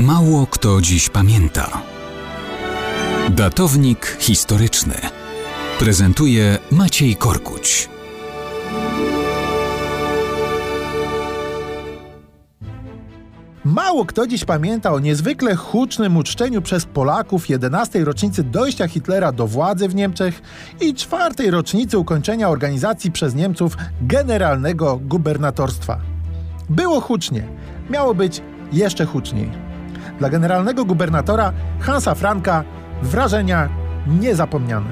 Mało kto dziś pamięta. Datownik historyczny prezentuje Maciej Korkuć. Mało kto dziś pamięta o niezwykle hucznym uczczeniu przez Polaków 11. rocznicy dojścia Hitlera do władzy w Niemczech i czwartej rocznicy ukończenia organizacji przez Niemców generalnego gubernatorstwa. Było hucznie, miało być jeszcze huczniej. Dla generalnego gubernatora Hansa Franka wrażenia niezapomniane.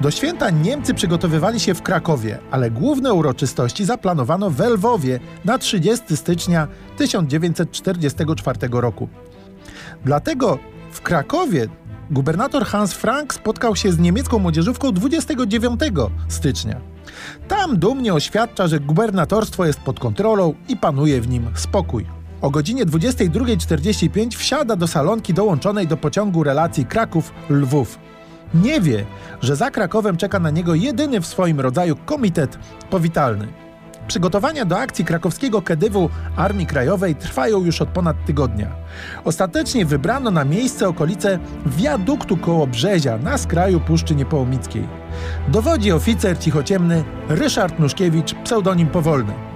Do święta Niemcy przygotowywali się w Krakowie, ale główne uroczystości zaplanowano w Lwowie na 30 stycznia 1944 roku. Dlatego w Krakowie gubernator Hans Frank spotkał się z niemiecką młodzieżówką 29 stycznia. Tam dumnie oświadcza, że gubernatorstwo jest pod kontrolą i panuje w nim spokój. O godzinie 22.45 wsiada do salonki dołączonej do pociągu relacji Kraków-Lwów. Nie wie, że za Krakowem czeka na niego jedyny w swoim rodzaju komitet powitalny. Przygotowania do akcji krakowskiego Kedywu Armii Krajowej trwają już od ponad tygodnia. Ostatecznie wybrano na miejsce okolice wiaduktu koło Brzezia na skraju Puszczy Niepołomickiej. Dowodzi oficer cichociemny Ryszard Nuszkiewicz, pseudonim Powolny.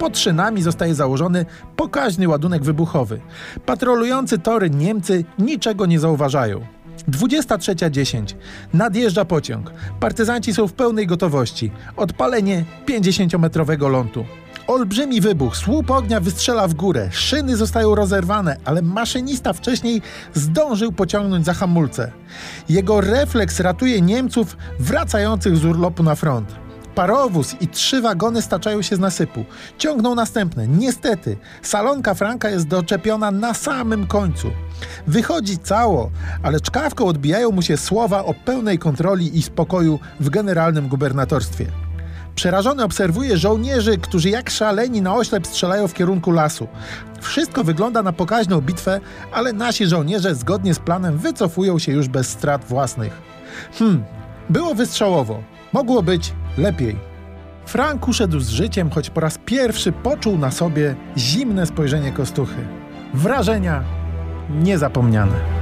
Pod szynami zostaje założony pokaźny ładunek wybuchowy. Patrolujący tory Niemcy niczego nie zauważają. 23.10. Nadjeżdża pociąg. Partyzanci są w pełnej gotowości. Odpalenie 50-metrowego lądu. Olbrzymi wybuch, słup ognia wystrzela w górę, szyny zostają rozerwane, ale maszynista wcześniej zdążył pociągnąć za hamulce. Jego refleks ratuje Niemców wracających z urlopu na front. Parowóz i trzy wagony staczają się z nasypu. Ciągną następne. Niestety, salonka Franka jest doczepiona na samym końcu. Wychodzi cało, ale czkawką odbijają mu się słowa o pełnej kontroli i spokoju w generalnym gubernatorstwie. Przerażony obserwuje żołnierzy, którzy jak szaleni na oślep strzelają w kierunku lasu. Wszystko wygląda na pokaźną bitwę, ale nasi żołnierze zgodnie z planem wycofują się już bez strat własnych. Hmm, było wystrzałowo. Mogło być lepiej. Frank uszedł z życiem, choć po raz pierwszy poczuł na sobie zimne spojrzenie kostuchy. Wrażenia niezapomniane.